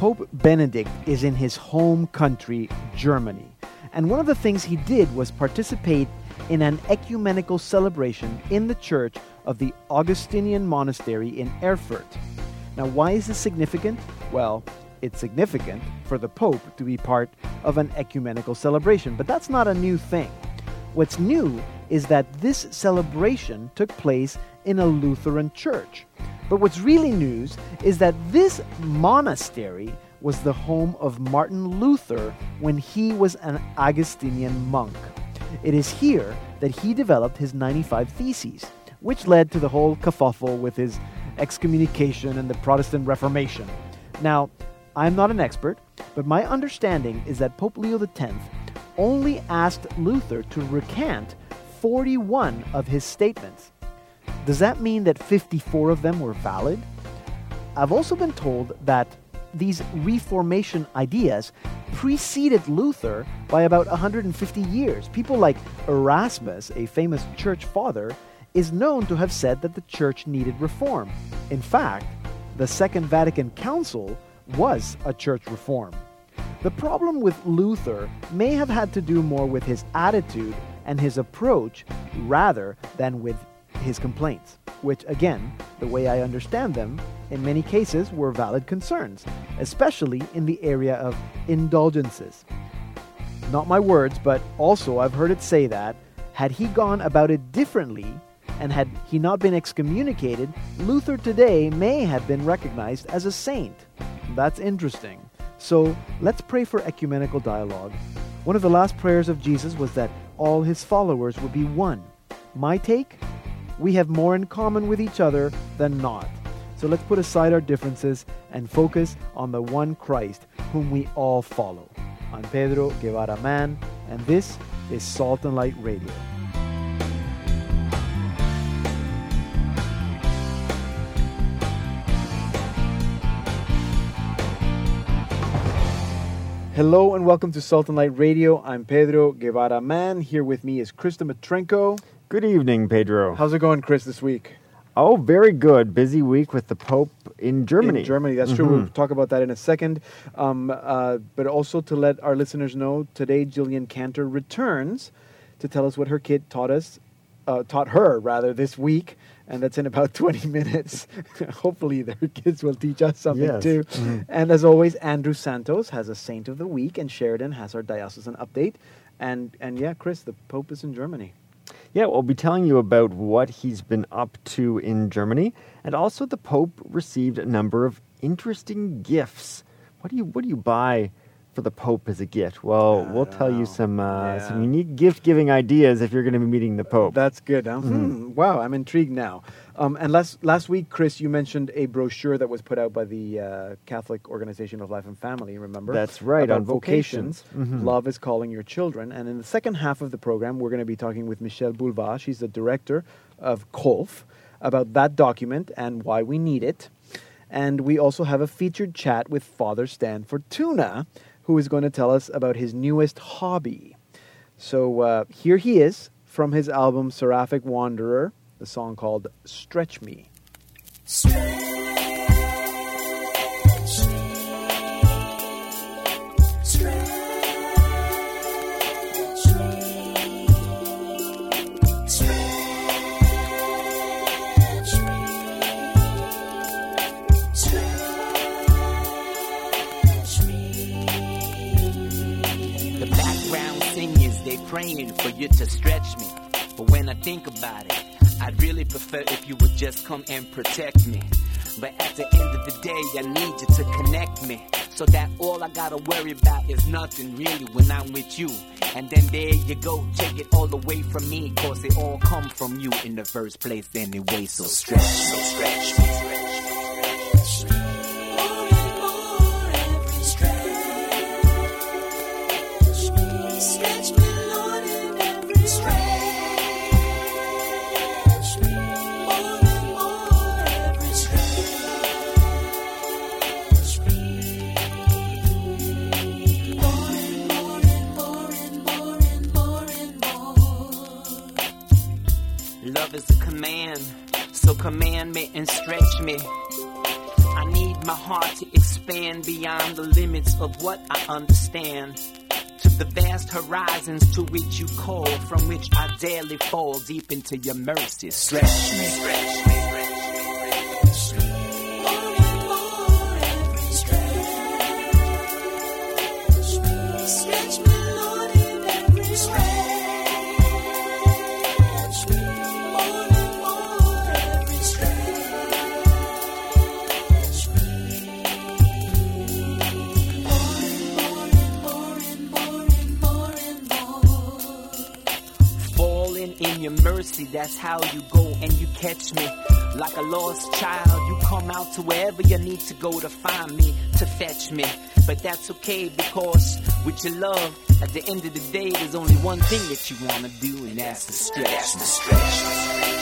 Pope Benedict is in his home country, Germany. And one of the things he did was participate in an ecumenical celebration in the church of the Augustinian monastery in Erfurt. Now, why is this significant? Well, it's significant for the Pope to be part of an ecumenical celebration, but that's not a new thing. What's new is that this celebration took place in a Lutheran church. But what's really news is that this monastery was the home of Martin Luther when he was an Augustinian monk. It is here that he developed his 95 Theses, which led to the whole kerfuffle with his excommunication and the Protestant Reformation. Now, I'm not an expert, but my understanding is that Pope Leo X only asked Luther to recant 41 of his statements. Does that mean that 54 of them were valid? I've also been told that these Reformation ideas preceded Luther by about 150 years. People like Erasmus, a famous church father, is known to have said that the church needed reform. In fact, the Second Vatican Council was a church reform. The problem with Luther may have had to do more with his attitude and his approach rather than with his complaints, which, again, the way I understand them, in many cases were valid concerns, especially in the area of indulgences. Not my words, but also I've heard it say that, had he gone about it differently, and had he not been excommunicated, Luther today may have been recognized as a saint. That's interesting. So let's pray for ecumenical dialogue. One of the last prayers of Jesus was that all his followers would be one. My take? We have more in common with each other than not. So let's put aside our differences and focus on the one Christ whom we all follow. I'm Pedro Guevara Mann, and this is Salt and Light Radio. Hello and welcome to Salt and Light Radio. I'm Pedro Guevara Mann. Here with me is Krista Matrenko. Good evening, Pedro. How's it going, Chris, this week? Oh, very good. Busy week with the Pope in Germany. In Germany, that's true. We'll talk about that in a second. Um, uh, but also to let our listeners know, today Jillian Cantor returns to tell us what her kid taught us, uh, taught her rather, this week. And that's in about 20 minutes. Hopefully, their kids will teach us something Yes. too. Mhm. And as always, Andrew Santos has a Saint of the Week, and Sheridan has our diocesan update. And and yeah, Chris, the Pope is in Germany. Yeah, we'll be telling you about what he's been up to in Germany, and also the Pope received a number of interesting gifts. What do you what do you buy for the Pope as a gift? Well, I we'll tell know. you some uh, some unique gift giving ideas if you're going to be meeting the Pope. That's good. Huh? Mm-hmm. Hmm. Wow, I'm intrigued now. Um, and last last week, Chris, you mentioned a brochure that was put out by the uh, Catholic Organization of Life and Family. Remember? That's right, About on vocations. Mhm. Love is calling your children. And in the second half of the program, we're going to be talking with Michelle Boulva. She's the director of COLF about that document and why we need it. And we also have a featured chat with Father Stan Fortuna, who is going to tell us about his newest hobby. So uh, here he is from his album Seraphic Wanderer, the song called Stretch Me. The for you to stretch me. But when I think about it, I'd really prefer if you would just come and protect me. But at the end of the day, I need you to connect me. So that all I gotta worry about is nothing really when I'm with you. And then there you go, take it all away from me. Cause it all come from you in the first place anyway. So stretch, so stretch me. Beyond the limits of what I understand. To the vast horizons to which you call, from which I daily fall deep into your mercy. Stretch me, stretch me. That's how you go and you catch me. Like a lost child, you come out to wherever you need to go to find me, to fetch me. But that's okay because with your love, at the end of the day, there's only one thing that you wanna do, and that's to stretch. That's stretch.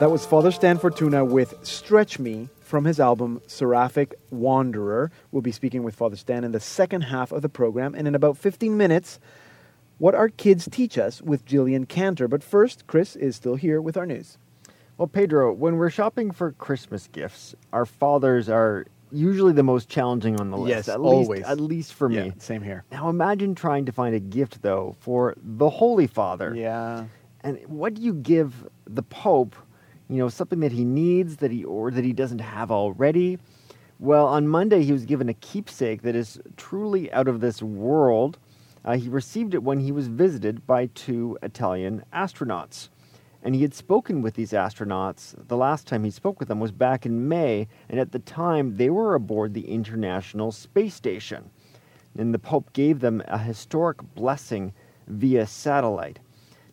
That was Father Stan Fortuna with Stretch Me from his album Seraphic Wanderer. We'll be speaking with Father Stan in the second half of the program, and in about 15 minutes, what our kids teach us with Jillian Cantor. But first, Chris is still here with our news. Well, Pedro, when we're shopping for Christmas gifts, our fathers are usually the most challenging on the list. Yes, at always. Least, at least for me. Yeah, same here. Now imagine trying to find a gift though for the Holy Father. Yeah. And what do you give the Pope? You know, something that he needs that he or that he doesn't have already. Well, on Monday he was given a keepsake that is truly out of this world. Uh, he received it when he was visited by two Italian astronauts. And he had spoken with these astronauts. The last time he spoke with them was back in May, and at the time they were aboard the International Space Station. And the Pope gave them a historic blessing via satellite.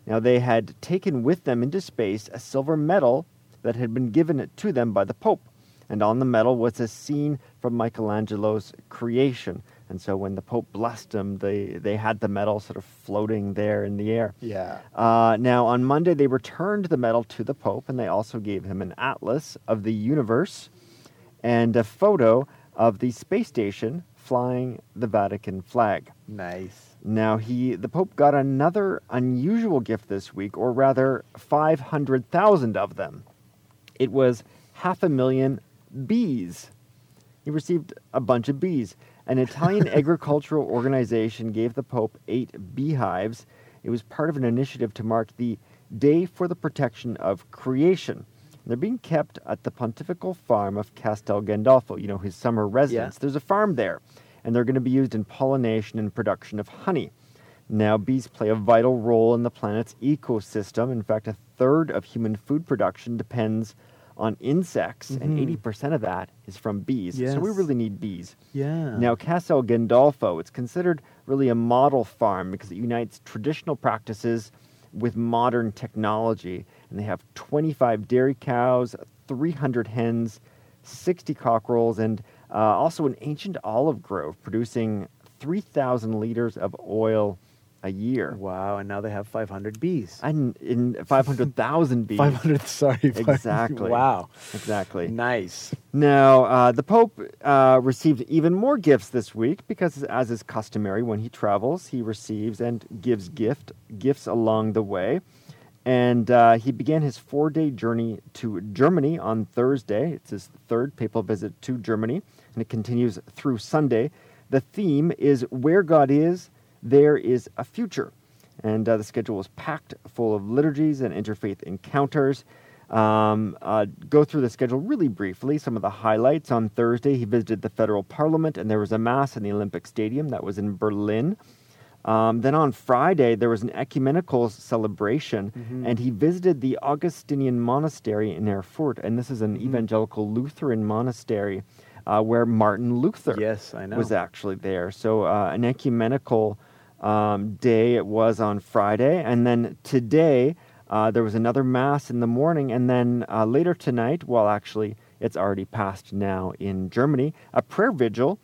Now, they had taken with them into space a silver medal that had been given to them by the Pope. And on the medal was a scene from Michelangelo's creation. And so when the Pope blessed them, they, they had the medal sort of floating there in the air. Yeah. Uh, now, on Monday, they returned the medal to the Pope, and they also gave him an atlas of the universe and a photo of the space station flying the Vatican flag. Nice. Now, he, the Pope got another unusual gift this week, or rather, 500,000 of them. It was half a million bees. He received a bunch of bees. An Italian agricultural organization gave the Pope eight beehives. It was part of an initiative to mark the Day for the Protection of Creation. They're being kept at the pontifical farm of Castel Gandolfo, you know, his summer residence. There's a farm there, and they're going to be used in pollination and production of honey. Now, bees play a vital role in the planet's ecosystem. In fact, a third of human food production depends on insects, and 80% of that is from bees. So we Mm-hmm. Really need bees. Yeah. Now, Castel Gandolfo, it's considered really a model farm because it unites traditional practices with modern technology. And they have 25 dairy cows, 300 hens, 60 cockerels, and uh, also an ancient olive grove producing 3,000 liters of oil a year. Wow, and now they have 500 bees. And in 500,000 bees. 500, sorry. 500 Exactly. Wow. Exactly. Nice. Now, uh, the Pope uh, received even more gifts this week because, as is customary when he travels, he receives and gives gift gifts along the way. And uh, he began his four-day journey to Germany on Thursday. It's his third papal visit to Germany, and it continues through Sunday. The theme is "Where God is, there is a future." And uh, the schedule was packed full of liturgies and interfaith encounters. Um, uh, go through the schedule really briefly. Some of the highlights on Thursday, he visited the federal parliament, and there was a mass in the Olympic Stadium that was in Berlin. Um, then on Friday, there was an ecumenical celebration, Mm-hmm. and he visited the Augustinian monastery in Erfurt. And this is an Mm-hmm. evangelical Lutheran monastery uh, where Martin Luther Yes, I know. was actually there. So uh, an ecumenical um, day it was on Friday, and then today uh, there was another mass in the morning, and then uh, later tonight, well, actually it's already passed now in Germany, a prayer vigil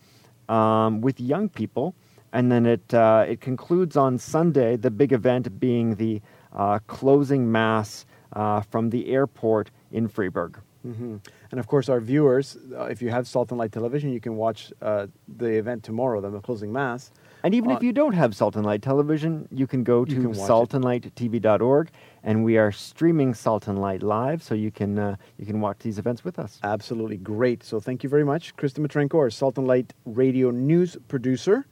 um, with young people, and then it uh, it concludes on Sunday. The big event being the uh, closing mass uh, from the airport in Freiburg. Hmm And of course, our viewers, uh, if you have Salt and Light Television, you can watch uh, the event tomorrow, the closing mass. And even Uh, if you don't have Salt and Light television, you can go to saltandlighttv.org, and we are streaming Salt and Light live, so you can uh, you can watch these events with us. Absolutely great. So thank you very much, Krista Matrenko, our Salt and Light radio news producer.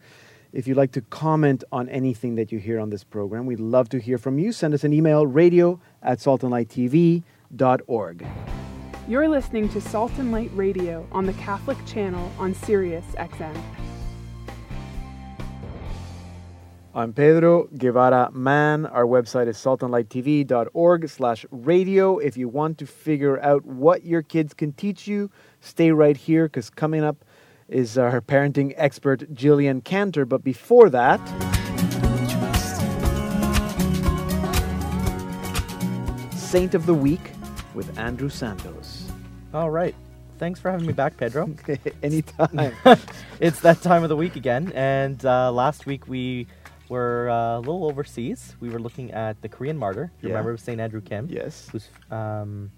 If you'd like to comment on anything that you hear on this program, we'd love to hear from you. Send us an email, radio at saltandlighttv.org. You're listening to Salt and Light Radio on the Catholic channel on Sirius XM. I'm Pedro Guevara Mann. Our website is saltandlighttv.org slash radio. If you want to figure out what your kids can teach you, stay right here because coming up is our parenting expert, Jillian Cantor. But before that, Saint of the Week with Andrew Santos. All right. Thanks for having me back, Pedro. Anytime. it's that time of the week again. And uh, last week we were uh, a little overseas. We were looking at the Korean martyr. You Yeah. remember St. Andrew Kim? yes. Who's um,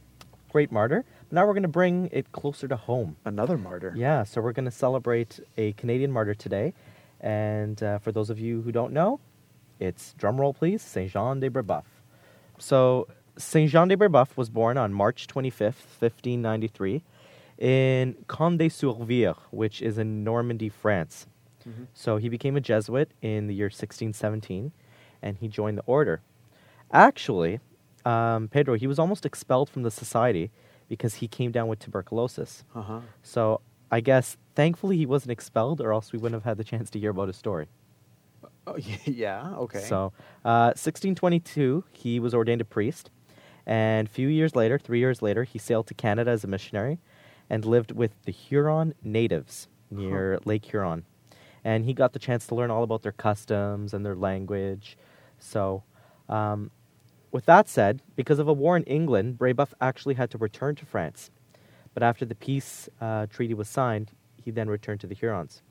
great martyr. Now we're going to bring it closer to home. Another martyr. Yeah, so we're going to celebrate a Canadian martyr today. And uh, for those of you who don't know, it's drumroll please, Saint Jean de Brebeuf. So Saint Jean de Brebeuf was born on March 25th, 1593, in Condé-sur-Vire, which is in Normandy, France. So he became a Jesuit in the year 1617, and he joined the order. Actually, um, Pedro, he was almost expelled from the society because he came down with tuberculosis. Uh-huh. So I guess thankfully he wasn't expelled, or else we wouldn't have had the chance to hear about his story. Oh, yeah, okay. So, uh, 1622, he was ordained a priest, and a few years later, three years later, he sailed to Canada as a missionary, and lived with the Huron natives near Lake Huron, and he got the chance to learn all about their customs and their language. So, um, with that said, because of a war in England, Brebeuf actually had to return to France. But after the peace uh, treaty was signed, he then returned to the Hurons.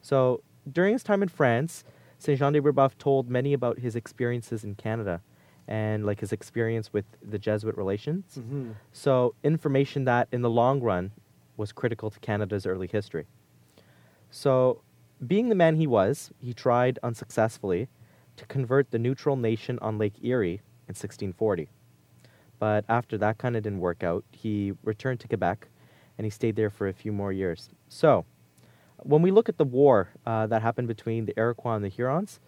So during his time in France, Saint Jean de Brebeuf told many about his experiences in Canada and like his experience with the Jesuit relations. Mhm. So information that in the long run was critical to Canada's early history. So being the man he was, he tried unsuccessfully to convert the neutral nation on Lake Erie in 1640. But after that kind of didn't work out, he returned to Quebec and he stayed there for a few more years. So, when we look at the war uh, that happened between the Iroquois and the Hurons,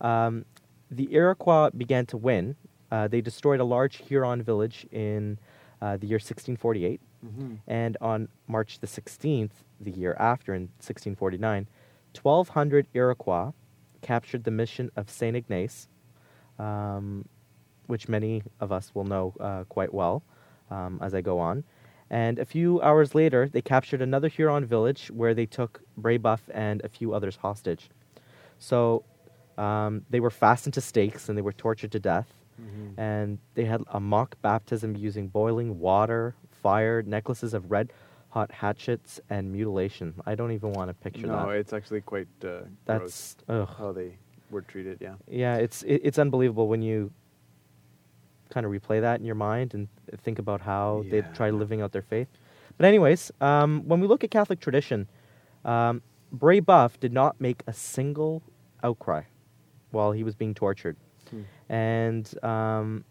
um, the Iroquois began to win. Uh, they destroyed a large Huron village in uh, the year 1648. Mhm. And on March the 16th, the year after, in 1649, 1,200 Iroquois captured the mission of St. Ignace, um, which many of us will know uh, quite well um, as I go on. And a few hours later, they captured another Huron village where they took Brebeuf and a few others hostage. So um, they were fastened to stakes and they were tortured to death. Mm-hmm. And they had a mock baptism using boiling water, fire, necklaces of red hot hatchets, and mutilation. I don't even want to picture No, that. it's actually quite uh, gross That's ugh. how they were treated, yeah. Yeah, it's it, it's unbelievable when you kind of replay that in your mind and think about how they Yeah. tried living out their faith. But anyways, um, when we look at Catholic tradition, um, Buff did not make a single outcry while he was being tortured, Hmm. and um,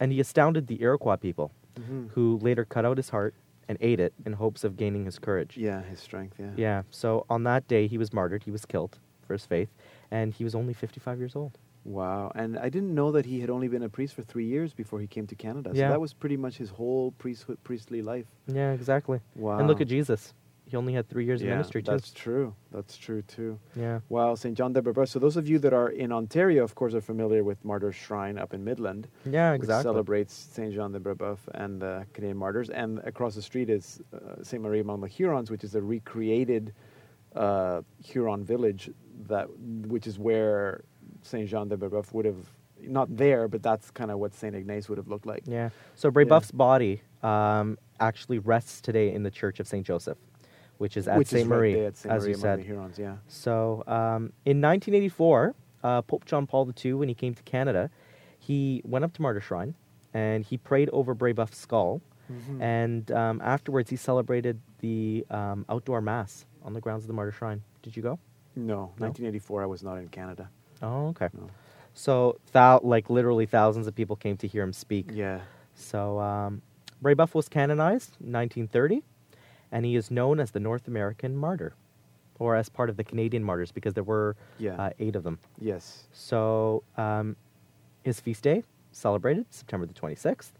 and he astounded the Iroquois people, Mhm. who later cut out his heart and ate it in hopes of gaining his courage. Yeah, his strength, yeah. Yeah. So on that day, he was martyred. He was killed for his faith, and he was only 55 years old. Wow. And I didn't know that he had only been a priest for three years before he came to Canada. So Yeah. that was pretty much his whole priesthood, priestly life. Yeah, exactly. Wow. And look at Jesus. He only had three years of ministry too. that's true. That's true too. Yeah. Wow, St. John de Brebeuf. So those of you that are in Ontario, of course, are familiar with Martyrs Shrine up in Midland. Yeah, which exactly. celebrates Saint John de Brebeuf and the Canadian martyrs. And across the street is uh, Saint Marie among the Hurons, which is a recreated uh, Huron village that, which is where Saint John de Brebeuf would have not there, but that's kind of what Saint Ignace would have looked like. Yeah. So Brebeuf's body um, actually rests today in the Church of St. Joseph, which is at which St. is right Marie, there at Saint as Marie you said. Hurons. Yeah. So um, in 1984, uh, Pope John Paul II, when he came to Canada, he went up to Martyr Shrine and he prayed over Brebeuf's skull. Mm-hmm. And um, afterwards, he celebrated the um, outdoor mass on the grounds of the Martyr Shrine. Did you go? No, 1984. I was not in Canada. Oh, okay. No. So, thou- like literally thousands of people came to hear him speak. Yeah. So, um, Brebeuf was canonized in 1930, and he is known as the North American martyr, or as part of the Canadian martyrs, because there were Yeah. uh, eight of them. Yes. So, um, his feast day celebrated September the 26th,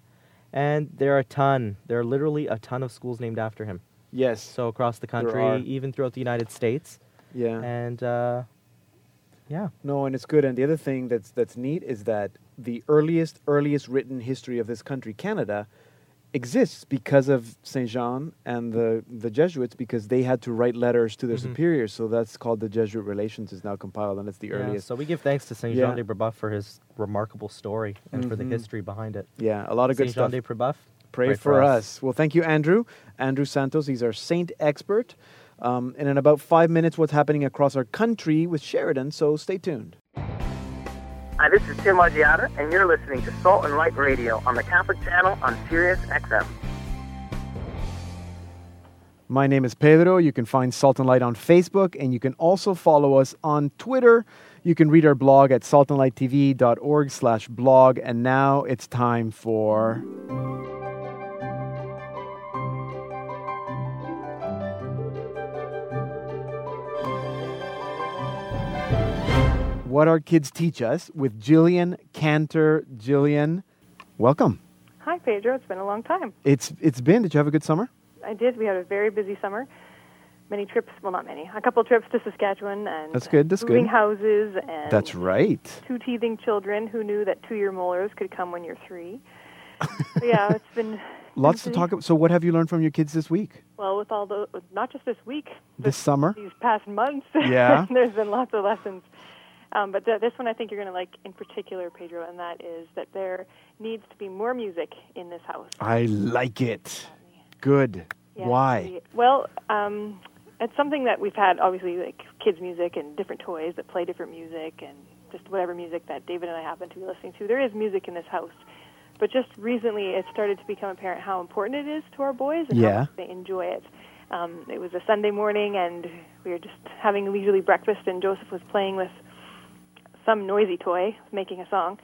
and there are a ton, there are literally a ton of schools named after him. Yes. So, across the country, even throughout the United States, yeah. and uh, yeah. No, and it's good. And the other thing that's that's neat is that the earliest earliest written history of this country, Canada, exists because of Saint Jean and the the Jesuits because they had to write letters to their Mhm. superiors. So that's called the Jesuit Relations is now compiled, and it's the Yeah, earliest. So we give thanks to Saint Yeah. Jean de Brebeuf for his remarkable story and for the Mhm. history behind it. Yeah, a lot of good Saint Jean stuff. de Brebeuf. Pray, pray for, for us. us. Well, thank you, Andrew. Andrew Santos. He's our saint expert. Um, and in about five minutes, what's happening across our country with Sheridan. So stay tuned. Hi, this is Tim Maggiata, and you're listening to Salt and Light Radio on the Catholic Channel on Sirius XM. My name is Pedro. You can find Salt and Light on Facebook, and you can also follow us on Twitter. You can read our blog at saltandlighttv.org slash blog. And now it's time for... What Our Kids Teach Us with Jillian Cantor. Jillian, welcome. Hi, Pedro. It's been a long time. It's It's been, did you have a good summer? I did. We had a very busy summer. Many trips, well, not many, a couple trips to Saskatchewan and That's good, that's moving good. houses and That's right. two teething children who knew that two-year molars could come when you're three. Yeah, it's been Lots to talk about. So, what have you learned from your kids this week? Well, with all the not just this week, This summer? these past months. Yeah. there's been lots of lessons. Um, but th- this one I think you're going to like in particular, Pedro, and that is that there needs to be more music in this house. I like it. Good. Yeah, Why? we- Well, um, it's something that we've had, obviously, like kids' music and different toys that play different music and just whatever music that David and I happen to be listening to. There is music in this house. But just recently, it started to become apparent how important it is to our boys and Yeah. how they enjoy it. Um, it was a Sunday morning, and we were just having leisurely breakfast, and Joseph was playing with some noisy toy, making a song.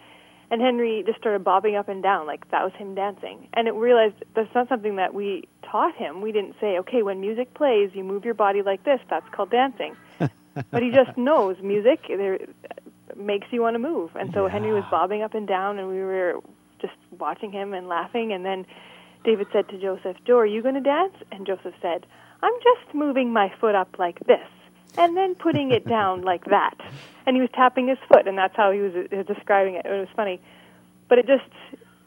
And Henry just started bobbing up and down like that was him dancing. And it realized that's not something that we taught him. We didn't say, okay, when music plays, you move your body like this. That's called dancing. but he just knows music there, makes you want to move. And so Henry was bobbing up and down, and we were just watching him and laughing. And then David said to Joseph, Joe, are you going to dance? And Joseph said, I'm just moving my foot up like this and then putting it down like that. And he was tapping his foot, and that's how he was uh, describing it. It was funny, but it just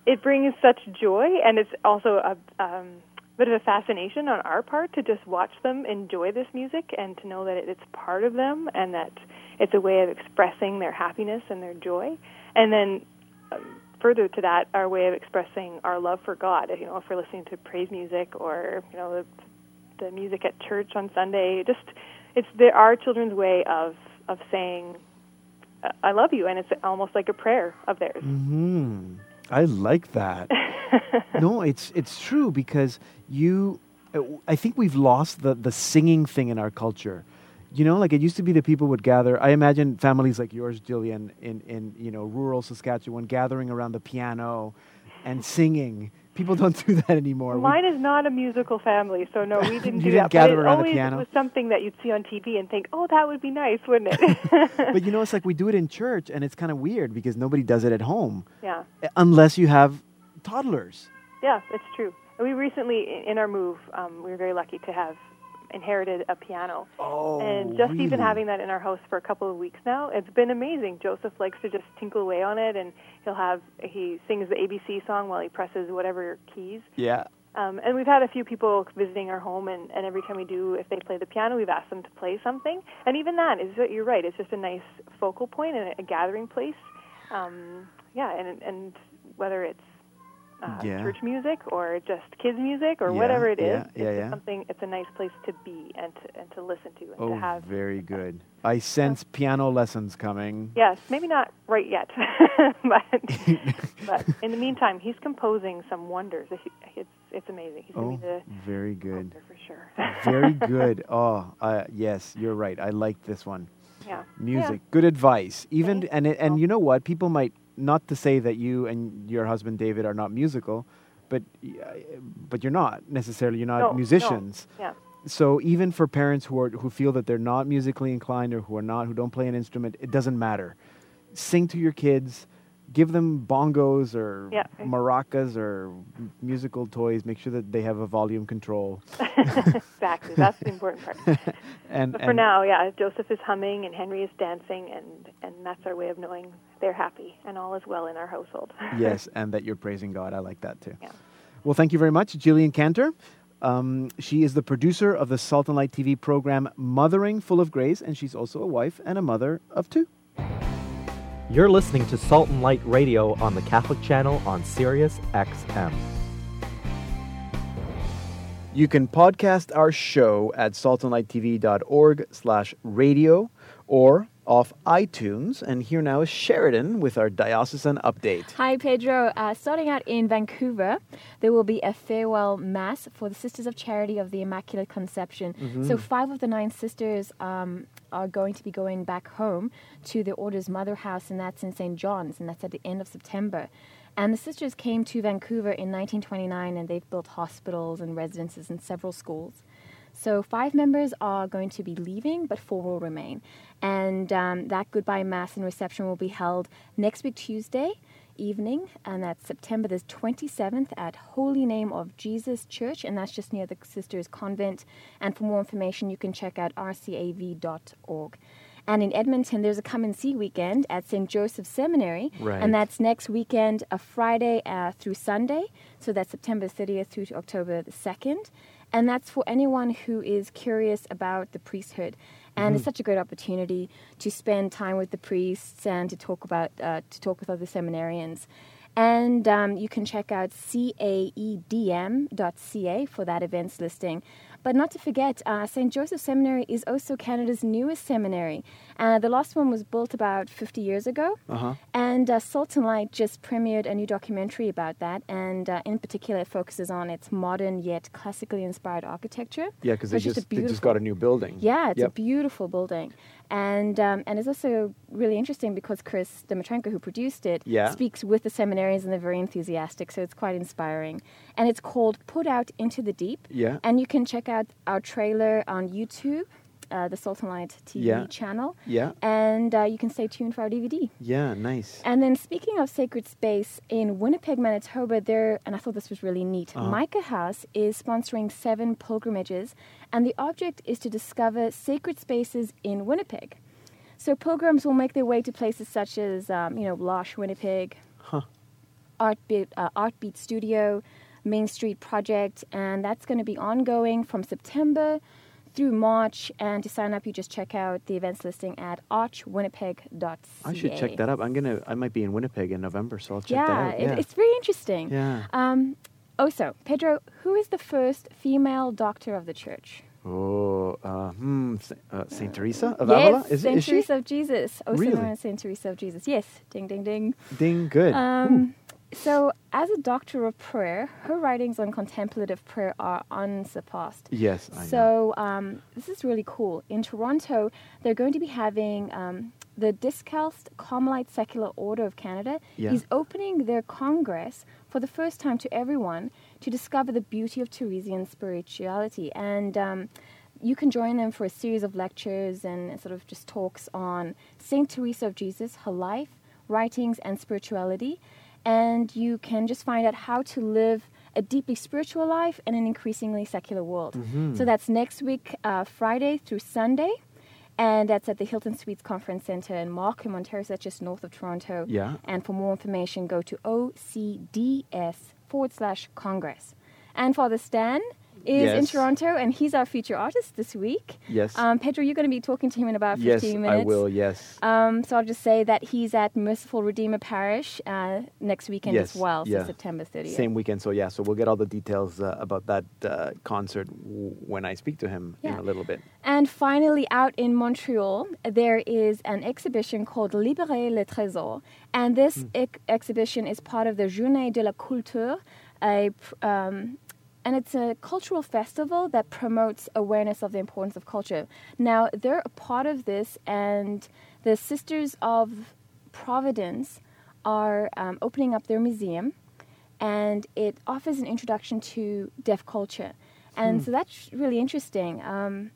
it brings such joy, and it's also a um, bit of a fascination on our part to just watch them enjoy this music and to know that it, it's part of them and that it's a way of expressing their happiness and their joy. And then um, further to that, our way of expressing our love for God. You know, if we're listening to praise music or you know the, the music at church on Sunday, just it's the, our children's way of of saying I love you, and it's almost like a prayer of theirs. Hmm. I like that. no, it's it's true because you. I think we've lost the the singing thing in our culture. You know, like it used to be that people would gather. I imagine families like yours, Jillian, in in you know rural Saskatchewan, gathering around the piano and singing. People don't do that anymore. We- Mine is not a musical family, so no, we didn't do didn't that. gather but it around the always piano? was something that you'd see on TV and think, "Oh, that would be nice, wouldn't it?" but you know, it's like we do it in church, and it's kind of weird because nobody does it at home yeah. uh, unless you have toddlers. Yeah, it's true. We recently, in our move, um, we were very lucky to have inherited a piano. Oh, and just even really? having that in our house for a couple of weeks now, it's been amazing. Joseph likes to just tinkle away on it, and he'll have he sings the ABC song while he presses whatever keys. Yeah. Um, and we've had a few people visiting our home, and, and every time we do, if they play the piano, we've asked them to play something. And even that is, you're right, it's just a nice focal point and a, a gathering place. Um, yeah, and and whether it's uh, Yeah. church music or just kids music or Yeah, whatever it is, yeah, it's yeah, just yeah. something. It's a nice place to be and to and to listen to and Oh, to have. very good. I sense piano lessons coming. Yes, maybe not right yet, but but in the meantime, he's composing some wonders. It's it's amazing. He's Oh, going to be the very good. for sure. Very good. Oh, uh, yes, you're right. I like this one. yeah. Music, good advice. Even and it, and you know what? People might not to say that you and your husband David are not musical, but but you're not necessarily. You're not No, no. musicians. Yeah. So even for parents who are who feel that they're not musically inclined or who are not who don't play an instrument, it doesn't matter. Sing to your kids. Give them bongos or Yeah. maracas or musical toys. Make sure that they have a volume control. exactly. That's the important part. And, But for and now, yeah, Joseph is humming and Henry is dancing, and and that's our way of knowing they're happy and all is well in our household. yes, and that you're praising God. I like that too. Yeah. Well, thank you very much, Jillian Cantor. Um, she is the producer of the Salt and Light TV program Mothering Full of Grace, and she's also a wife and a mother of two. You're listening to Salt and Light Radio on the Catholic Channel on Sirius XM. You can podcast our show at saltandlighttv.org slash radio or off iTunes. And here now is Sheridan with our diocesan update. Hi, Pedro. Uh, starting out in Vancouver, there will be a farewell mass for the Sisters of Charity of the Immaculate Conception. Mm-hmm. So, five of the nine sisters um, are going to be going back home to the Order's mother house, and that's in St. John's, and that's at the end of September. And the sisters came to Vancouver in 1929, and they've built hospitals and residences and several schools. So five members are going to be leaving, but four will remain. And um, that goodbye mass and reception will be held next week Tuesday evening, and that's September the 27th at Holy Name of Jesus Church, and that's just near the Sisters Convent. And for more information, you can check out rcav.org. And in Edmonton, there's a come and see weekend at St. Joseph Seminary, Right. and that's next weekend, a Friday uh, through Sunday. So that's September 30th through to October the 2nd. And that's for anyone who is curious about the priesthood. And it's such a great opportunity to spend time with the priests and to talk about uh, to talk with other seminarians. And um, you can check out caedm.ca for that events listing. But not to forget, uh, St. Joseph Seminary is also Canada's newest seminary. Uh, the last one was built about 50 years ago. Uh-huh. And uh, Salt and Light just premiered a new documentary about that. And uh, in particular, it focuses on its modern yet classically inspired architecture. Yeah, because they just just, they just got a new building. Yeah, it's Yep. a beautiful building. And um, and it's also really interesting because Chris Dimitrenko, who produced it, Yeah. speaks with the seminarians and they're very enthusiastic, so it's quite inspiring. And it's called Put Out Into the Deep. Yeah. And you can check out our trailer on YouTube, uh, the Light TV Yeah. channel. Yeah. And uh, you can stay tuned for our DVD. Yeah, nice. And then speaking of sacred space, in Winnipeg, Manitoba, there, and I thought this was really neat, Uh-huh. Micah House is sponsoring seven pilgrimages, and the object is to discover sacred spaces in Winnipeg. So pilgrims will make their way to places such as, um, you know, L'Arche, Winnipeg, Artbeat, uh, Artbeat Studio, Main Street Project, and that's going to be ongoing from September through March. And to sign up, you just check out the events listing at archwinnipeg.ca. I should check that up. I'm gonna. I might be in Winnipeg in November, so I'll check yeah, that out. it- Yeah. it's very interesting. yeah. Um, also, Pedro, who is the first female doctor of the church? Oh, uh, hmm, uh, Saint Teresa of yes, Avila. Is, Saint is she? Teresa of Jesus. Also Really? known as Saint Teresa of Jesus. Yes, ding, ding, ding. Ding, good. Um, so, as a doctor of prayer, her writings on contemplative prayer are unsurpassed. yes, I know. So um, this is really cool. In Toronto, they're going to be having um, the Discalced Carmelite Secular Order of Canada Yeah. is opening their congress for the first time to everyone to discover the beauty of Teresian spirituality. And um, you can join them for a series of lectures and sort of just talks on Saint Teresa of Jesus, her life, writings, and spirituality. And you can just find out how to live a deeply spiritual life, in an increasingly secular world. So that's next week, uh, Friday through Sunday. And that's at the Hilton Suites Conference Center in Markham, Ontario. So that's just north of Toronto. Yeah. And for more information, go to OCDS forward slash Congress. And Father Stan is in Toronto, and he's our feature artist this week. Yes. Um, Pedro, you're going to be talking to him in about 15 yes, minutes. I will. Yes. Um, so I'll just say that he's at Merciful Redeemer Parish uh, next weekend Yes, as well, so yeah. September 30th. Same weekend. So yeah. So we'll get all the details uh, about that uh, concert w- when I speak to him in a little bit. And finally, out in Montreal, there is an exhibition called Libérer le Trésor. And this ex- exhibition is part of the Journée de la Culture, a, um, and it's a cultural festival that promotes awareness of the importance of culture. Now, they're a part of this, and the Sisters of Providence are um, opening up their museum, and it offers an introduction to deaf culture. And so that's really interesting. Um,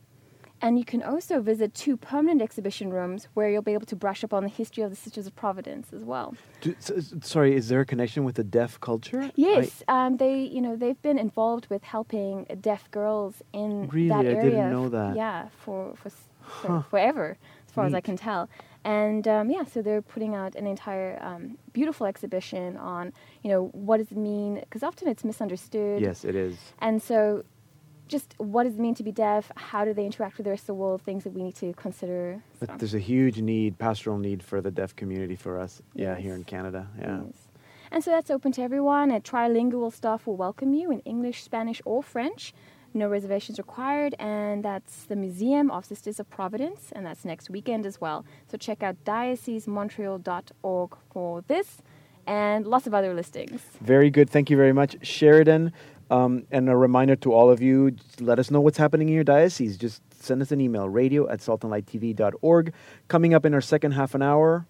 and you can also visit two permanent exhibition rooms where you'll be able to brush up on the history of the Sisters of Providence as well. Do, s- s- sorry, is there a connection with the deaf culture? Yes, um, they you know they've been involved with helping deaf girls in Really? that I area. didn't know that. Yeah, for for, for forever, as far as I can tell. And um, yeah, so they're putting out an entire um, beautiful exhibition on you know what does it mean because often it's misunderstood. Yes, it is. And so, just what does it mean to be deaf? How do they interact with the rest of the world? Things that we need to consider. So, But there's a huge need, pastoral need for the deaf community for us. Yeah, here in Canada. Yeah. yes. And so that's open to everyone. And trilingual staff will welcome you in English, Spanish, or French. No reservations required. And that's the Museum of Sisters of Providence. And that's next weekend as well. So check out diocesemontreal.org for this and lots of other listings. Very good. Thank you very much, Sheridan. Um, and a reminder to all of you: let us know what's happening in your diocese. Just send us an email: radio at saltandlighttv.org. Coming up in our second half an hour,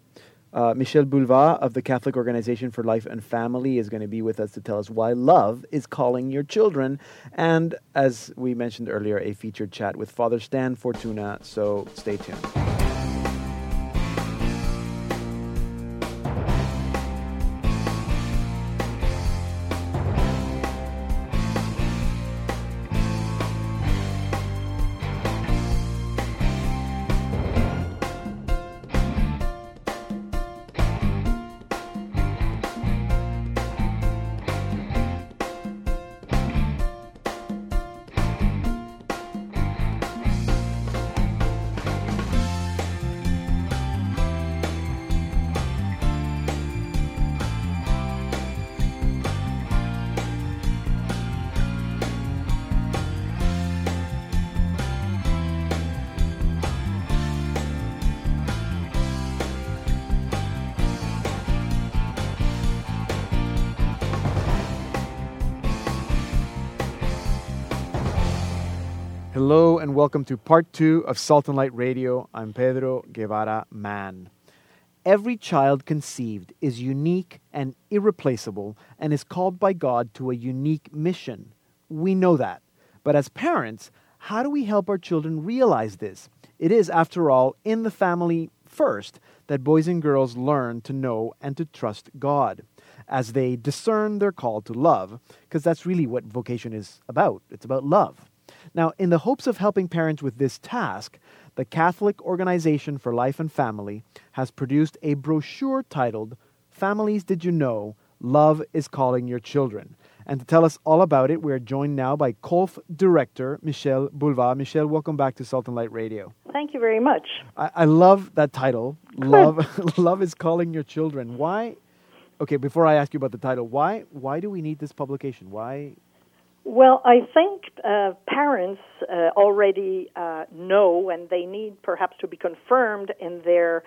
uh, Michel Boulva of the Catholic Organization for Life and Family is going to be with us to tell us why love is calling your children. And as we mentioned earlier, a featured chat with Father Stan Fortuna. So stay tuned. And welcome to part two of Salt and Light Radio. I'm Pedro Guevara Mann. Every child conceived is unique and irreplaceable and is called by God to a unique mission. We know that. But as parents, how do we help our children realize this? It is, after all, in the family first that boys and girls learn to know and to trust God as they discern their call to love, because that's really what vocation is about. It's about love. Now, in the hopes of helping parents with this task, the Catholic Organization for Life and Family has produced a brochure titled Families Did You Know? Love is Calling Your Children. And to tell us all about it, we're joined now by COLF Director Michelle Boulva. Michelle, welcome back to Salt and Light Radio. Thank you very much. I, I love that title. Love, love is calling your children. Why? Okay, before I ask you about the title, why? Why do we need this publication? Why? Well, I think uh, parents uh, already uh, know, and they need perhaps to be confirmed in their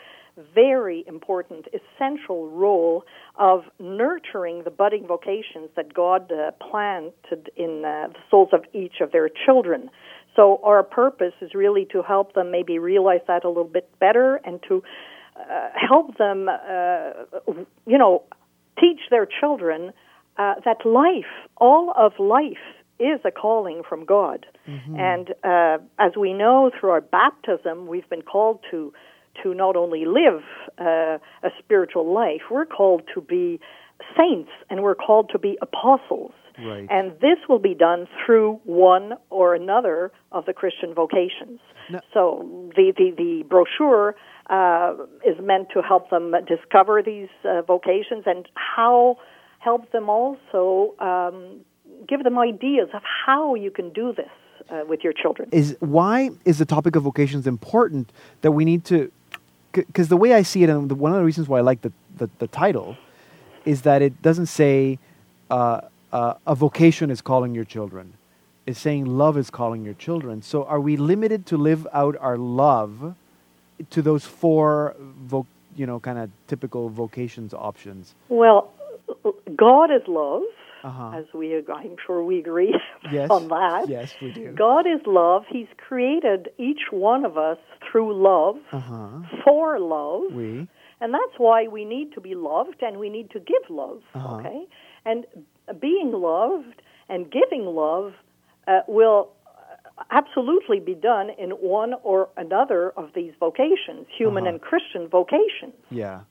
very important, essential role of nurturing the budding vocations that God uh, planted in uh, the souls of each of their children. So, our purpose is really to help them maybe realize that a little bit better and to uh, help them, uh, you know, teach their children uh, that life, all of life, is a calling from God. And uh, as we know through our baptism, we've been called to to not only live uh, a spiritual life, we're called to be saints and we're called to be apostles. Right. And this will be done through one or another of the Christian vocations. So the, the, the brochure uh, is meant to help them discover these uh, vocations and how help them also um, give them ideas of how you can do this uh, with your children. is why is the topic of vocations important that we need to because the way i see it and the, one of the reasons why i like the, the, the title is that it doesn't say uh, uh, a vocation is calling your children. It's saying love is calling your children. So are we limited to live out our love to those four you know kind of typical vocations options? Well, God is love, uh-huh as we I'm sure we agree yes on that. yes we do God is love. He's created each one of us through love, uh-huh for love, we and that's why we need to be loved and we need to give love. Uh-huh. Okay, and being loved and giving love uh, will absolutely be done in one or another of these vocations, human Uh-huh. and Christian vocations. yeah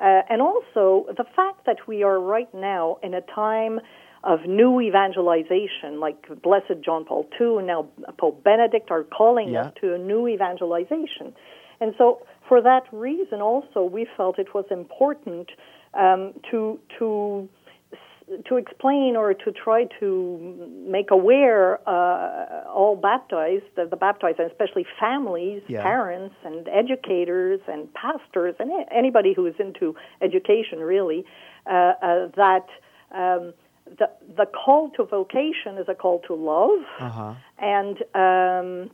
Uh, and also the fact that we are right now in a time of new evangelization, like Blessed John Paul II and now Pope Benedict are calling Yeah. us to a new evangelization. And so, for that reason, also, we felt it was important um, to to to explain or to try to make aware uh, all baptized, the, the baptized, and especially families, Yeah. parents, and educators, and pastors, and anybody who is into education, really, uh, uh, that um, the the call to vocation is a call to love, uh-huh and um,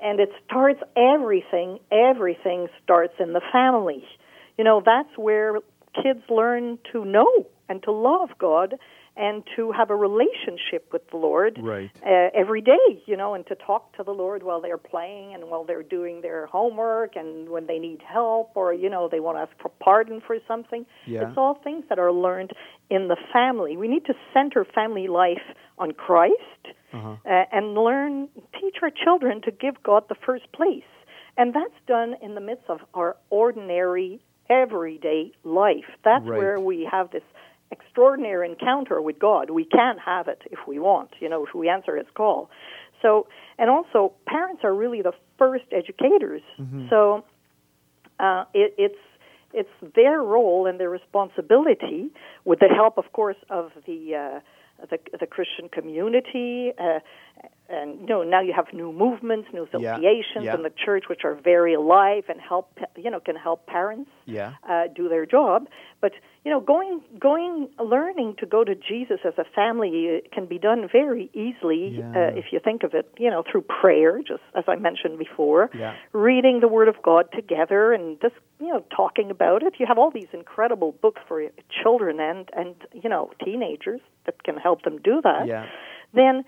and it starts everything. Everything starts in the family. You know, that's where kids learn to know and to love God and to have a relationship with the Lord Right. uh, every day, you know, and to talk to the Lord while they're playing and while they're doing their homework and when they need help or, you know, they want to ask for pardon for something. Yeah. It's all things that are learned in the family. We need to center family life on Christ uh-huh uh, and learn, teach our children to give God the first place. And that's done in the midst of our ordinary, everyday life. That's Right. where we have this extraordinary encounter with God. We can have it if we want, you know, if we answer His call. So, and also, parents are really the first educators. So, uh, it, it's it's their role and their responsibility, with the help, of course, of the uh, the, the Christian community. Uh, and you know now you have new movements, new Yeah, associations yeah. in the church, which are very alive and help you know can help parents yeah uh, do their job. But you know, going going learning to go to Jesus as a family uh, can be done very easily Yeah. uh, if you think of it. You know, through prayer, just as I mentioned before, Yeah. reading the Word of God together, and just you know talking about it. You have all these incredible books for children and and you know teenagers that can help them do that. yeah Then uh,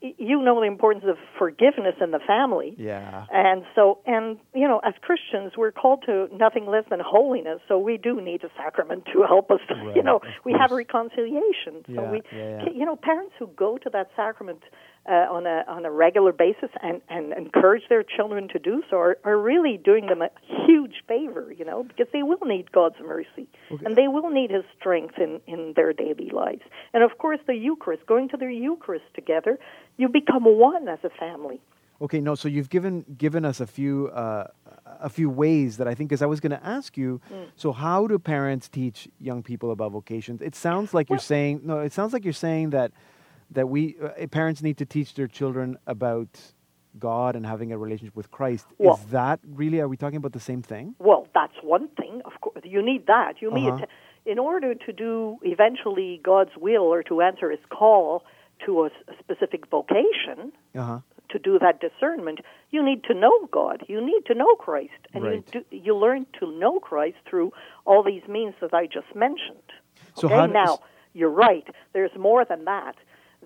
you know the importance of forgiveness in the family. yeah And so, and you know, as Christians, we're called to nothing less than holiness. So we do need a sacrament to help us. Right, you know, we have reconciliation. So Yeah, we, yeah, yeah. you know, parents who go to that sacrament uh, on a on a regular basis and and encourage their children to do so are, are really doing them a huge favor. You know, because they will need God's mercy and they will need His strength in in their daily lives. And of course, the Eucharist, going to the Eucharist together, you become one as a family. Okay, no. So you've given given us a few uh, a few ways that I think, because I was going to ask you. Mm. So how do parents teach young people about vocations? It sounds like you're saying no. It sounds like you're saying that that we uh, parents need to teach their children about God and having a relationship with Christ. Well- Is that really? Are we talking about the same thing? Well, that's one thing. Of course, you need that. You need Uh-huh. in order to do eventually God's will or to answer His call to a specific vocation. Uh huh. To do that discernment, you need to know God. You need to know Christ, and Right. you do, you learn to know Christ through all these means that I just mentioned. So okay, now you're right. There's more than that.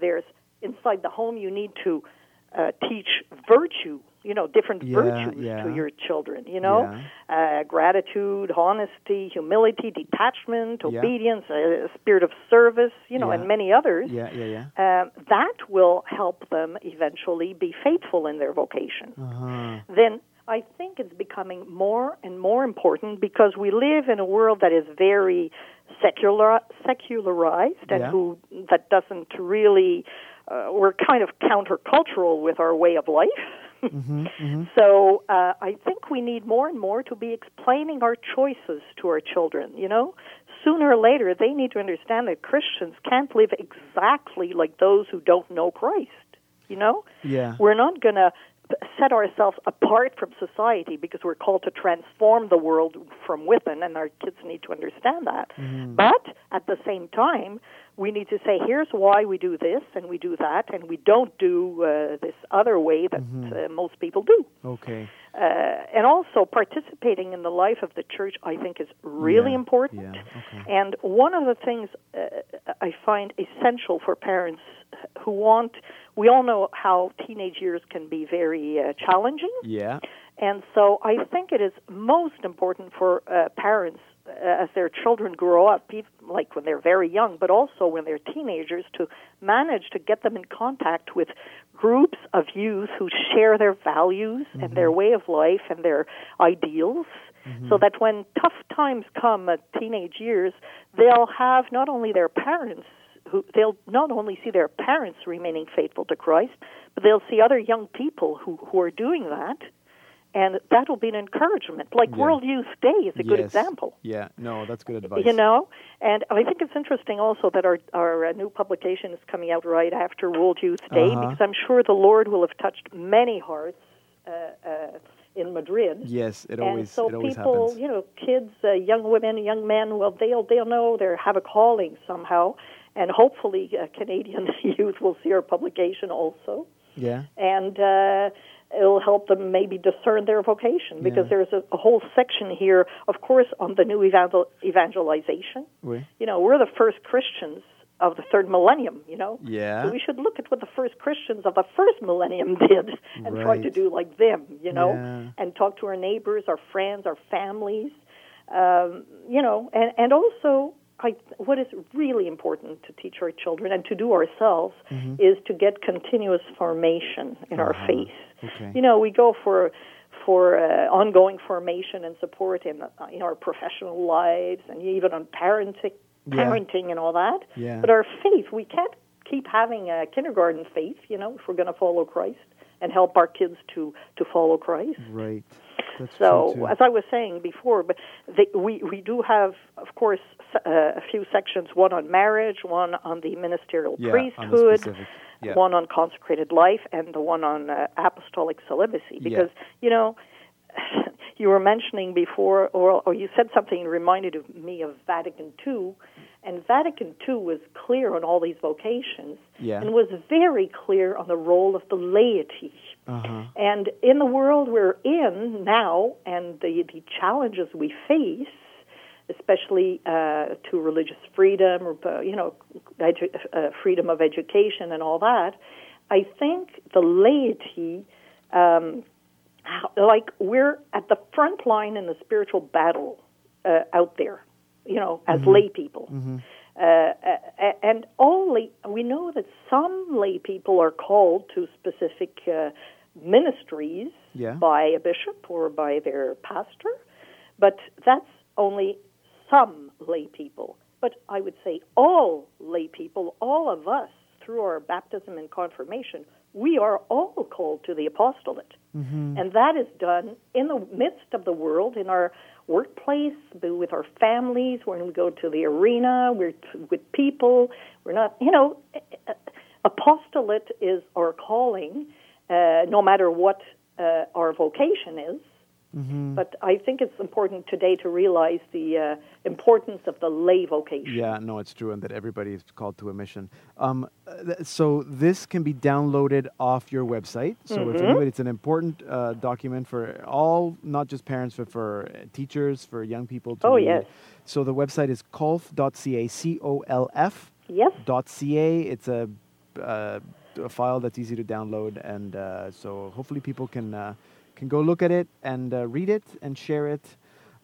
There's inside the home. You need to uh, teach virtue. You know, different Yeah, virtues yeah. to your children. You know, uh, gratitude, honesty, humility, detachment, Yeah. obedience, a spirit of service. You know, Yeah. and many others. Yeah, yeah, yeah. Um, that will help them eventually be faithful in their vocation. Uh-huh. Then I think it's becoming more and more important because we live in a world that is very secular secularized and Yeah. who that doesn't really uh, we're kind of countercultural with our way of life. Mm-hmm, mm-hmm. So uh, I think we need more and more to be explaining our choices to our children. You know, sooner or later they need to understand that Christians can't live exactly like those who don't know Christ. You know, Yeah. we're not going to set ourselves apart from society because we're called to transform the world from within, and our kids need to understand that. Mm-hmm. But at the same time, we need to say, here's why we do this and we do that, and we don't do uh, this other way that Mm-hmm. uh, most people do. Okay. Uh, and also, participating in the life of the church, I think, is really Yeah, important. yeah, okay. And one of the things uh, I find essential for parents who want, we all know how teenage years can be very uh, challenging. Yeah. And so I think it is most important for uh, parents uh, as their children grow up, ev- like when they're very young, but also when they're teenagers, to manage to get them in contact with groups of youth who share their values and their way of life and their ideals. So that when tough times come at teenage years, they'll have not only their parents who they'll not only see their parents remaining faithful to Christ, but they'll see other young people who, who are doing that, and that will be an encouragement. Like Yeah. World Youth Day is a good example. Yeah. No, that's good advice. You know, and I think it's interesting also that our our uh, new publication is coming out right after World Youth Day Uh-huh. because I'm sure the Lord will have touched many hearts uh, uh, in Madrid. Yes, it and always so it always people, happens. you know, kids, uh, young women, young men, well, they'll they'll know they have a calling somehow, and hopefully, uh, Canadian youth will see our publication also, Yeah. and uh, it'll help them maybe discern their vocation because Yeah. there's a, a whole section here, of course, on the new evangel- evangelization. Oui. You know, we're the first Christians of the third millennium. You know, Yeah. so we should look at what the first Christians of the first millennium did and try to do like them, you know, Yeah. and talk to our neighbors, our friends, our families, um, you know, and, and also I, what is really important to teach our children and to do ourselves Mm-hmm. is to get continuous formation in our faith. Uh-huh. Okay. You know, we go for for uh, ongoing formation and support in uh, in our professional lives and even on parenting, Yeah. parenting and all that. Yeah. But our faith, we can't keep having a kindergarten faith. You know, if we're going to follow Christ and help our kids to to follow Christ. Right. That's So, as I was saying before, but they, we we do have, of course, uh, a few sections. One on marriage, one on the ministerial Yeah, on the priesthood, yeah. one on consecrated life, and the one on uh, apostolic celibacy. Because you know, you were mentioning before, or or you said something reminded of me of Vatican II, and Vatican II was clear on all these vocations, Yeah. and was very clear on the role of the laity. Uh-huh. And in the world we're in now, and the, the challenges we face, especially uh, to religious freedom, or uh, you know, edu- uh, freedom of education, and all that, I think the laity, um, like we're at the front line in the spiritual battle uh, out there, you know, as lay people. Uh, uh, and all lay, we know that some lay people are called to specific uh, ministries Yeah. by a bishop or by their pastor, but that's only some lay people. But I would say all lay people, all of us, through our baptism and confirmation, we are all called to the apostolate. Mm-hmm. And that is done in the midst of the world, in our workplace, with our families, when we go to the arena, we're with people. We're not, you know, apostolate is our calling, uh, no matter what uh, our vocation is. But I think it's important today to realize the uh, importance of the lay vocation. Yeah, no, it's true, and that everybody is called to a mission. Um, uh, th- so this can be downloaded off your website. So Mm-hmm. if anybody, it's an important uh, document for all, not just parents, but for uh, teachers, for young people to Oh, read. yes. So the website is colf.ca, C-O-L-F Yes. dot .ca. It's a, uh, a file that's easy to download, and uh, so hopefully people can uh, can go look at it and uh, read it and share it.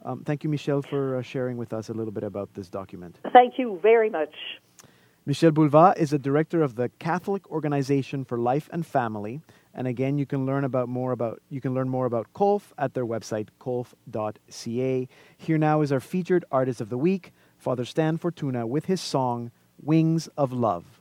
Um, thank you, Michelle, for uh, sharing with us a little bit about this document. Thank you very much. Michel Boulva is a director of the Catholic Organization for Life and Family. And again, you can learn about more about you can learn more about Colf at their website colf.ca. Here now is our featured artist of the week, Father Stan Fortuna, with his song "Wings of Love."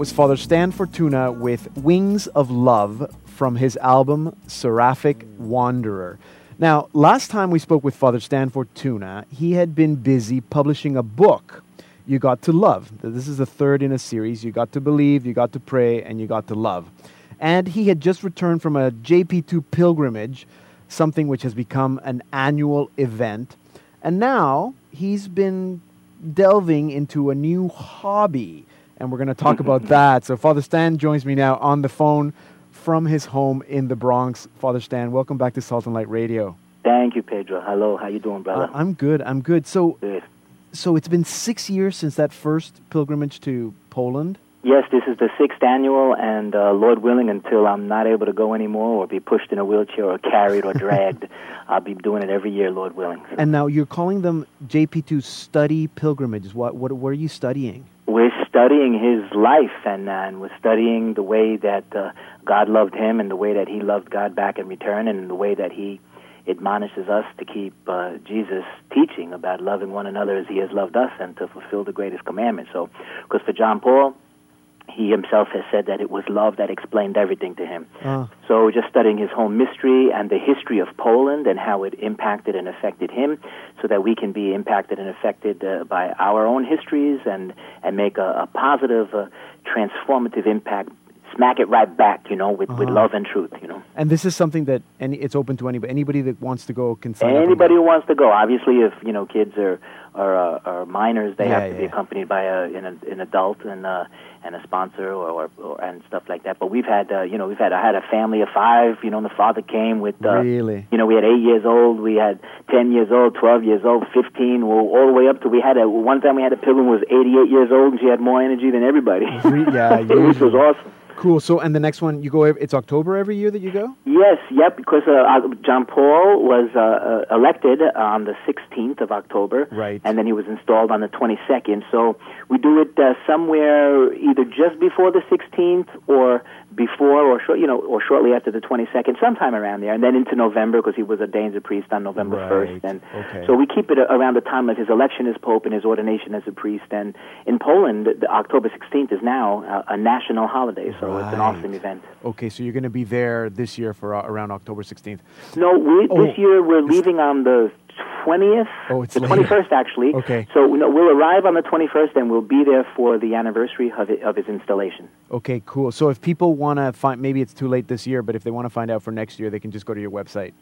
Was Father Stan Fortuna with Wings of Love from his album Seraphic Wanderer. Now, last time we spoke with Father Stan Fortuna, he had been busy publishing a book, You Got to Love. This is the third in a series. You got to believe, you got to pray, and you got to love. And he had just returned from a JP2 pilgrimage, something which has become an annual event. And now he's been delving into a new hobby, and we're going to talk about that. So, Father Stan joins me now on the phone from his home in the Bronx. Father Stan, welcome back to Salt and Light Radio. Thank you, Pedro. Hello, how you doing, brother? Uh, I'm good. I'm good. So, Good. so it's been six years since that first pilgrimage to Poland. Yes, this is the sixth annual, and uh, Lord willing, until I'm not able to go anymore or be pushed in a wheelchair or carried or dragged, I'll be doing it every year, Lord willing. So And now you're calling them JP2 study pilgrimages. What, what, what are you studying? Studying his life, and, uh, and we're studying the way that uh, God loved him, and the way that he loved God back in return, and the way that he admonishes us to keep uh, Jesus' teaching about loving one another as he has loved us, and to fulfill the greatest commandment. So, because for John Paul, he himself has said that it was love that explained everything to him. Uh, So just studying his home mystery and the history of Poland and how it impacted and affected him, so that we can be impacted and affected uh, by our own histories and and make a, a positive, uh, transformative impact. Smack it right back, you know, with, with Uh-huh. love and truth, you know. and this is something that any, it's open to anybody. Anybody that wants to go can sign Anybody who wants to go, obviously, if you know kids are are, uh, are minors, they Yeah, have to be yeah. accompanied by a, an, an adult and uh, and a sponsor or, or, or and stuff like that. But we've had uh, you know we've had I had a family of five. You know, and the father came with uh, Really? you know we had eight years old, we had ten years old, twelve years old, fifteen, well, all the way up to we had a one time we had a pilgrim who was eighty eight years old and she had more energy than everybody. Yeah, which was awesome. Cool. So, and the next one you go. It's October every year that you go. Yes, yep, because uh, uh, John Paul was uh, uh, elected on the 16th of October. Right. And then he was installed on the 22nd. So we do it uh, somewhere either just before the 16th or before or short, you know, or shortly after the 22nd, sometime around there. And then into November because he was ordained a priest on November Right. 1st. And Okay. so we keep it around the time of his election as pope and his ordination as a priest. And in Poland, the October 16th is now uh, a national holiday. So it's an awesome event. Okay, so you're going to be there this year for uh, around October 16th. No, we, Oh. this year we're leaving on the 20th. Oh, it's the later. 21st actually. Okay. So no, we'll arrive on the 21st and we'll be there for the anniversary of, it, of his installation. Okay, cool. So if people want to find, maybe it's too late this year, but if they want to find out for next year, they can just go to your website.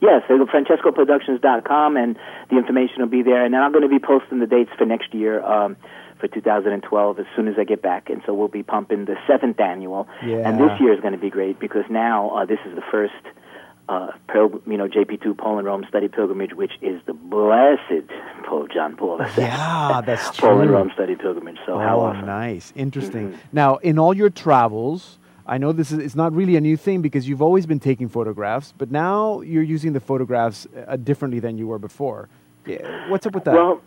Yes, so go francescoproductions.com and the information will be there. And then I'm going to be posting the dates for next year. Um, for 2012, as soon as I get back, and so we'll be pumping the seventh annual. Yeah. And this year is going to be great because now uh, this is the first, uh, pilgr- you know, JP2 Poland Rome study pilgrimage, which is the blessed Pope John Paul II. Yeah, that's true. Paul true. Rome study pilgrimage. So how oh, awesome! nice, interesting. Mhm. Now, in all your travels, I know this is it's not really a new thing because you've always been taking photographs, but now you're using the photographs uh, differently than you were before. Yeah, what's up with that? Well,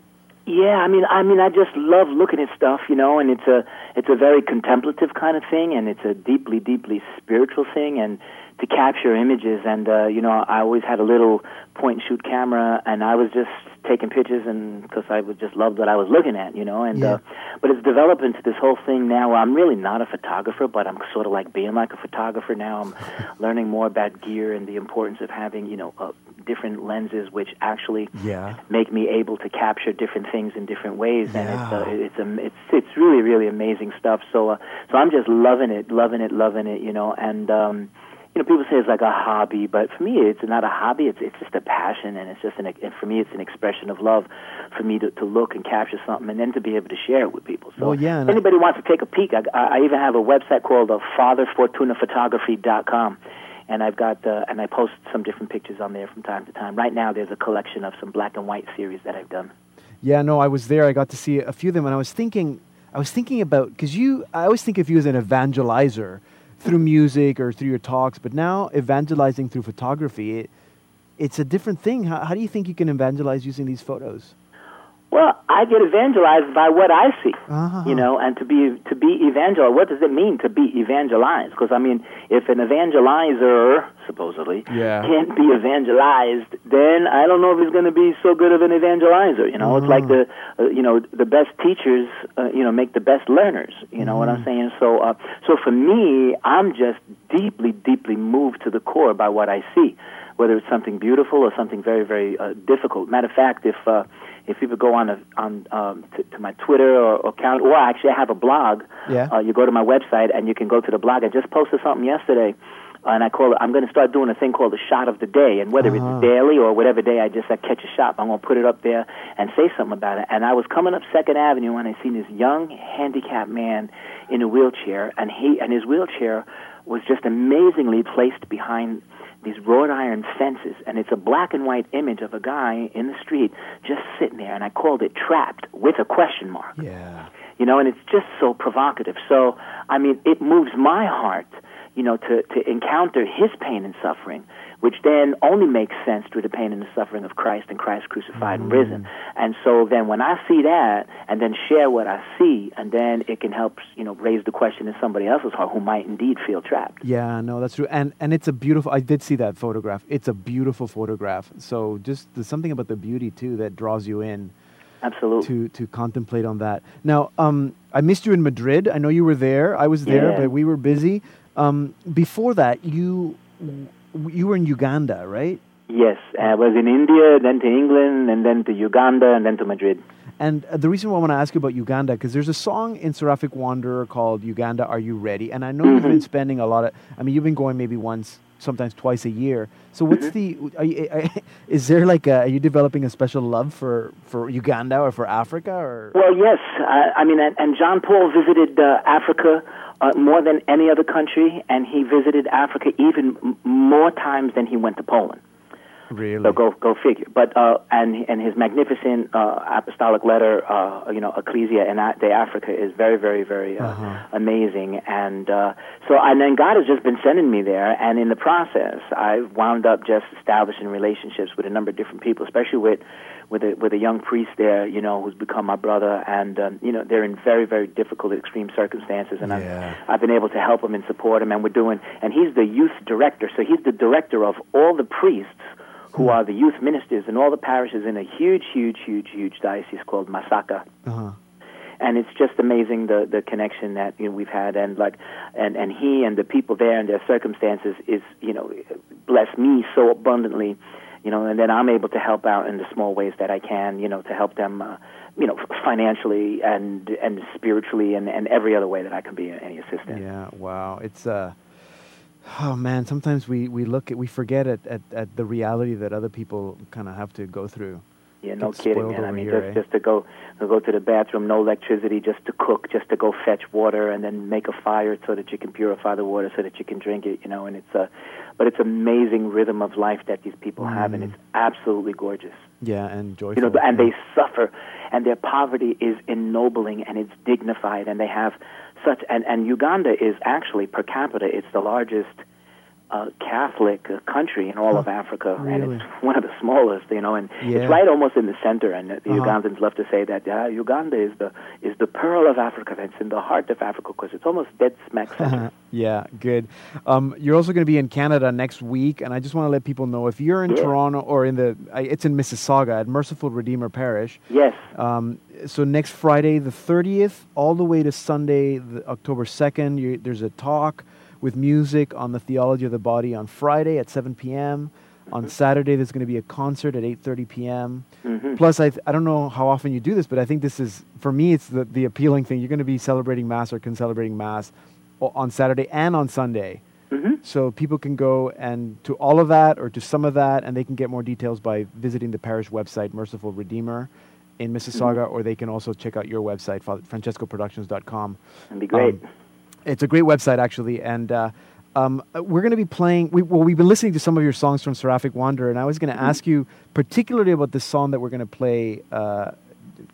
yeah, I mean, I mean, I just love looking at stuff, you know, and it's a it's a very contemplative kind of thing, and it's a deeply, deeply spiritual thing, and to capture images, and uh, you know, I always had a little point and shoot camera, and I was just taking pictures, and because I would just love what I was looking at, you know, and Yeah. uh, but it's developed into this whole thing now. Where I'm really not a photographer, but I'm sort of like being like a photographer now. I'm learning more about gear and the importance of having, you know, uh, different lenses, which actually yeah. make me able to capture different things in different ways, and it's Yeah. uh, it's um, it's it's really really amazing stuff. So uh, so I'm just loving it, loving it, loving it, you know. And um, you know, people say it's like a hobby, but for me, it's not a hobby. It's it's just a passion, and it's just an and for me, it's an expression of love for me to to look and capture something, and then to be able to share it with people. So Well, yeah, if anybody wants to take a peek, I, I I even have a website called uh, FatherFortunaPhotography.com. And I've got uh, and I post some different pictures on there from time to time. Right now, there's a collection of some black and white series that I've done. Yeah, no, I was there. I got to see a few of them, and I was thinking, I was thinking about because you, I always think of you as an evangelizer through music or through your talks, but now evangelizing through photography, it, it's a different thing. How, how do you think you can evangelize using these photos? Well, I get evangelized by what I see, Uh-huh. you know, and to be to be evangelized. What does it mean to be evangelized? Because I mean, if an evangelizer supposedly Yeah. can't be evangelized, then I don't know if he's going to be so good of an evangelizer. You know, it's like the uh, you know the best teachers, uh, you know, make the best learners. You know what I'm saying? So, uh, so for me, I'm just deeply, deeply moved to the core by what I see, whether it's something beautiful or something very, very uh, difficult. Matter of fact, if uh, if people go on a, on um, to, to my Twitter or, account, or actually I have a blog. Yeah. Uh, you go to my website and you can go to the blog. I just posted something yesterday, and I call it. I'm going to start doing a thing called the shot of the day, and whether Uh-huh. it's daily or whatever day I just I catch a shot, I'm going to put it up there and say something about it. And I was coming up Second Avenue and I seen this young handicapped man in a wheelchair, and he and his wheelchair was just amazingly placed behind these wrought iron fences, and it's a black and white image of a guy in the street just sitting there, and I called it trapped with a question mark Yeah. you know, and it's just so provocative. So, I mean, it moves my heart, you know, to, to encounter his pain and suffering, which then only makes sense through the pain and the suffering of Christ and Christ crucified and risen. And so then when I see that and then share what I see, and then it can help, you know, raise the question in somebody else's heart who might indeed feel trapped. Yeah, no, that's true. And and it's a beautiful. I did see that photograph. It's a beautiful photograph. So just there's something about the beauty too that draws you in. Absolutely. To to contemplate on that. Now, um, I missed you in Madrid. I know you were there. I was there, Yeah. but we were busy. Um, before that, you you were in Uganda, right? Yes, I was in India, then to England, and then to Uganda, and then to Madrid. And uh, the reason why I want to ask you about Uganda, because there's a song in Seraphic Wanderer called "Uganda, Are You Ready?" And I know you've been spending a lot of. I mean, you've been going maybe once, sometimes twice a year. So what's the? Are you, are, is there like a, are you developing a special love for for Uganda or for Africa or? Well, yes. I, I mean, and, and John Paul visited uh, Africa uh, more than any other country, and he visited Africa even more times than he went to Poland. Really? So go go figure. But uh, and and his magnificent uh, apostolic letter, uh, you know, Ecclesia in A- de Africa is very very very uh, amazing. And uh, so and then God has just been sending me there, and in the process, I've wound up just establishing relationships with a number of different people, especially with with a with a young priest there, you know, who's become my brother, and um, you know they're in very very difficult, extreme circumstances, and I've I've been able to help him and support him, and we're doing, and he's the youth director, so he's the director of all the priests who are the youth ministers in all the parishes in a huge, huge, huge, huge diocese called Masaka Uh-huh. and it's just amazing the the connection that you know we've had and like and and he and the people there and their circumstances is you know bless me so abundantly you know and then I'm able to help out in the small ways that I can you know to help them uh, you know financially and and spiritually and and every other way that I can be any assistance Yeah. Wow. It's uh. Oh man, sometimes we, we look at we forget at, at, at the reality that other people kind of have to go through. Yeah, no Get kidding, man. I mean, here, just eh? just to go to go to the bathroom, no electricity, just to cook, just to go fetch water, and then make a fire so that you can purify the water so that you can drink it. You know, and it's a, but it's amazing rhythm of life that these people have, and Mm. it's absolutely gorgeous. Yeah, and joyful. You know, and they suffer, and their poverty is ennobling and it's dignified, and they have such. And and Uganda is actually per capita, it's the largest uh, Catholic uh, country in all of Africa, and it's one of the smallest. You know, and Yeah. it's right almost in the center. And the Uh-huh. Ugandans love to say that uh, Uganda is the is the pearl of Africa. That's in the heart of Africa because it's almost dead smack center. yeah, good. Um, you're also going to be in Canada next week, and I just want to let people know if you're in Yeah. Toronto or in the, I- it's in Mississauga at Merciful Redeemer Parish. yes. Um, so next Friday, the 30th, all the way to Sunday, the October 2nd, you, there's a talk with music on the theology of the body on Friday at 7 p.m. On Saturday, there's going to be a concert at 8:30 p.m. Mhm. Plus, I, th- I don't know how often you do this, but I think this is for me. It's the, the appealing thing. You're going to be celebrating mass or concelebrating mass on Saturday and on Sunday. Mhm. So people can go and to all of that or to some of that, and they can get more details by visiting the parish website, Merciful Redeemer, in Mississauga, or they can also check out your website, Father- francescoproductions.com. That'd be great. Um, it's a great website, actually, and uh, um, uh, we're going to be playing. We, well, we've been listening to some of your songs from Seraphic Wanderer, and I was going to ask you particularly about this song that we're going to play uh,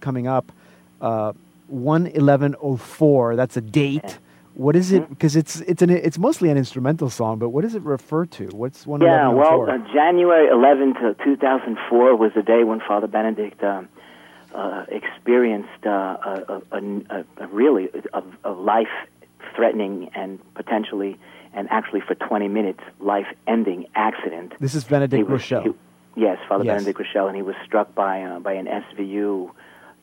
coming up, uh, one eleven oh four. That's a date. What is it? Because it's it's an it's mostly an instrumental song, but what does it refer to? What's one Yeah, oh well, uh, January 11 to 2004 was the day when Father Benedict um, uh, experienced uh, a, a, a, a really a, a life-threatening and potentially, and actually for 20 minutes, life-ending accident. This is Benedict was- Groeschel. he- yes, Father Yes. Benedict Groeschel, and he was struck by uh, by an SVU.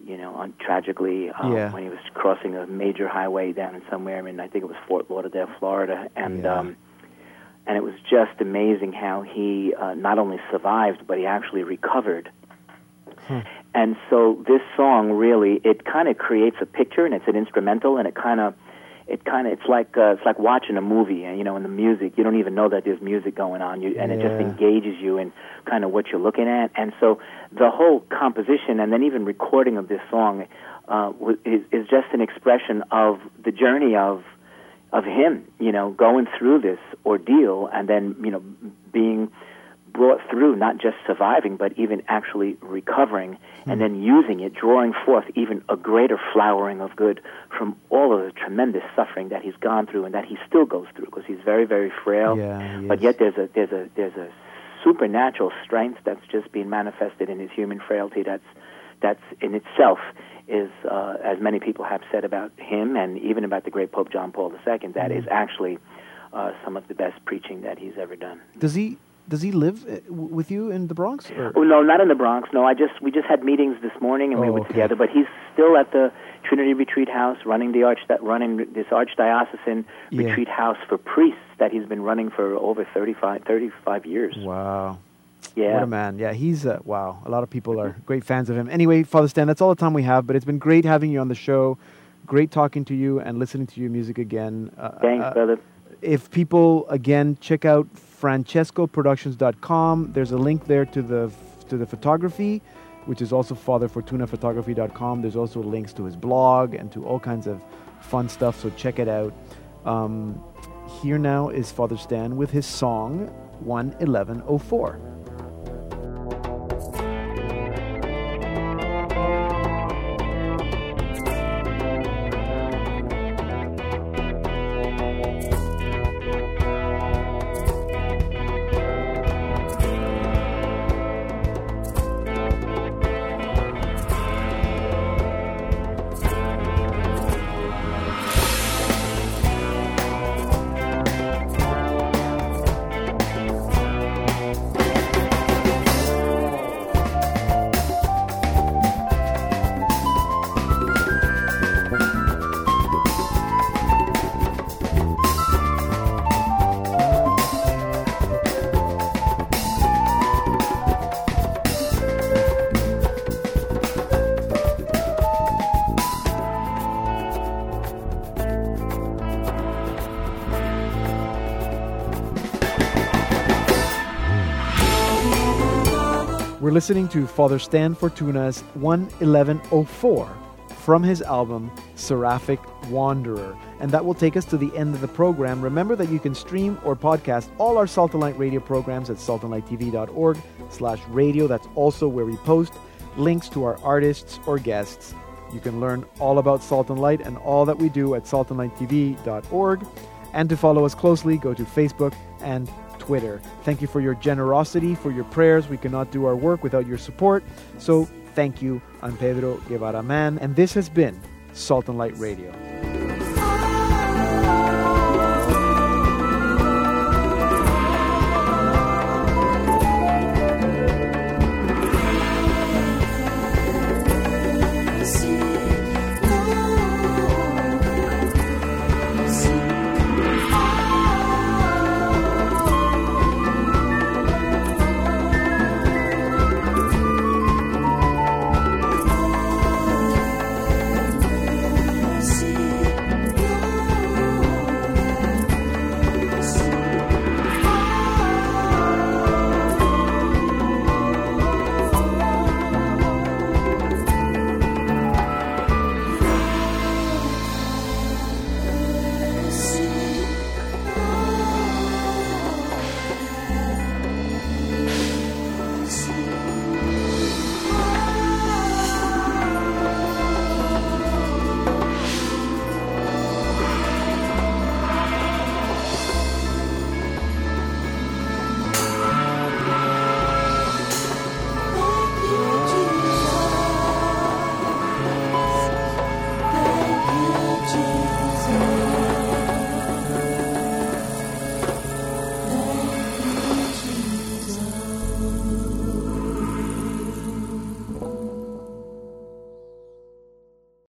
You know, on, tragically, uh, Yeah. when he was crossing a major highway down in somewhere I mean, I think it was Fort Lauderdale, Florida, and Yeah. um, and it was just amazing how he uh, not only survived but he actually recovered. Hmm. And so this song really it kind of creates a picture and it's an instrumental and it kind of it kind of it's like uh, it's like watching a movie and you know in the music you don't even know that there's music going on. You and it just engages you in kind of what you're looking at. And so the whole composition and then even recording of this song uh, is, is just an expression of the journey of of him, you know, going through this ordeal and then, you know, being brought through, not just surviving, but even actually recovering and then using it, drawing forth even a greater flowering of good from all of the tremendous suffering that he's gone through and that he still goes through because he's very, very frail. Yeah, but yet there's a there's a there's a supernatural strength that's just being manifested in his human frailty that's that's in itself is, uh, as many people have said about him and even about the great Pope John Paul II, that is actually uh, some of the best preaching that he's ever done. Does he does he live uh, with you in the Bronx? Or? Oh no, not in the Bronx. No, I just we just had meetings this morning and we Oh, were okay. together. But he's still at the Trinity Retreat House, running the arch that running this archdiocesan Yeah. retreat house for priests that he's been running for over 35, 35 years. Wow. Yeah. What a man. Yeah, he's, uh, wow. A lot of people are great fans of him. Anyway, Father Stan, that's all the time we have, but it's been great having you on the show. Great talking to you and listening to your music again. Uh, Thanks, uh, brother. If people, again, check out francescoproductions.com, there's a link there to the, to the photography, which is also fatherfortunaphotography.com. There's also links to his blog and to all kinds of fun stuff, so check it out. Um, here now is Father Stan with his song 11104. Listening to Father Stan Fortuna's 11104 from his album Seraphic Wanderer. And that will take us to the end of the program. Remember that you can stream or podcast all our Salt and Light radio programs at saltandlighttv.org slash radio. That's also where we post links to our artists or guests. You can learn all about Salt and Light and all that we do at saltandlighttv.org. And to follow us closely, go to Facebook and Twitter. Thank you for your generosity, for your prayers. We cannot do our work without your support. So thank you. I'm Pedro Guevara Mann, and this has been Salt and Light Radio.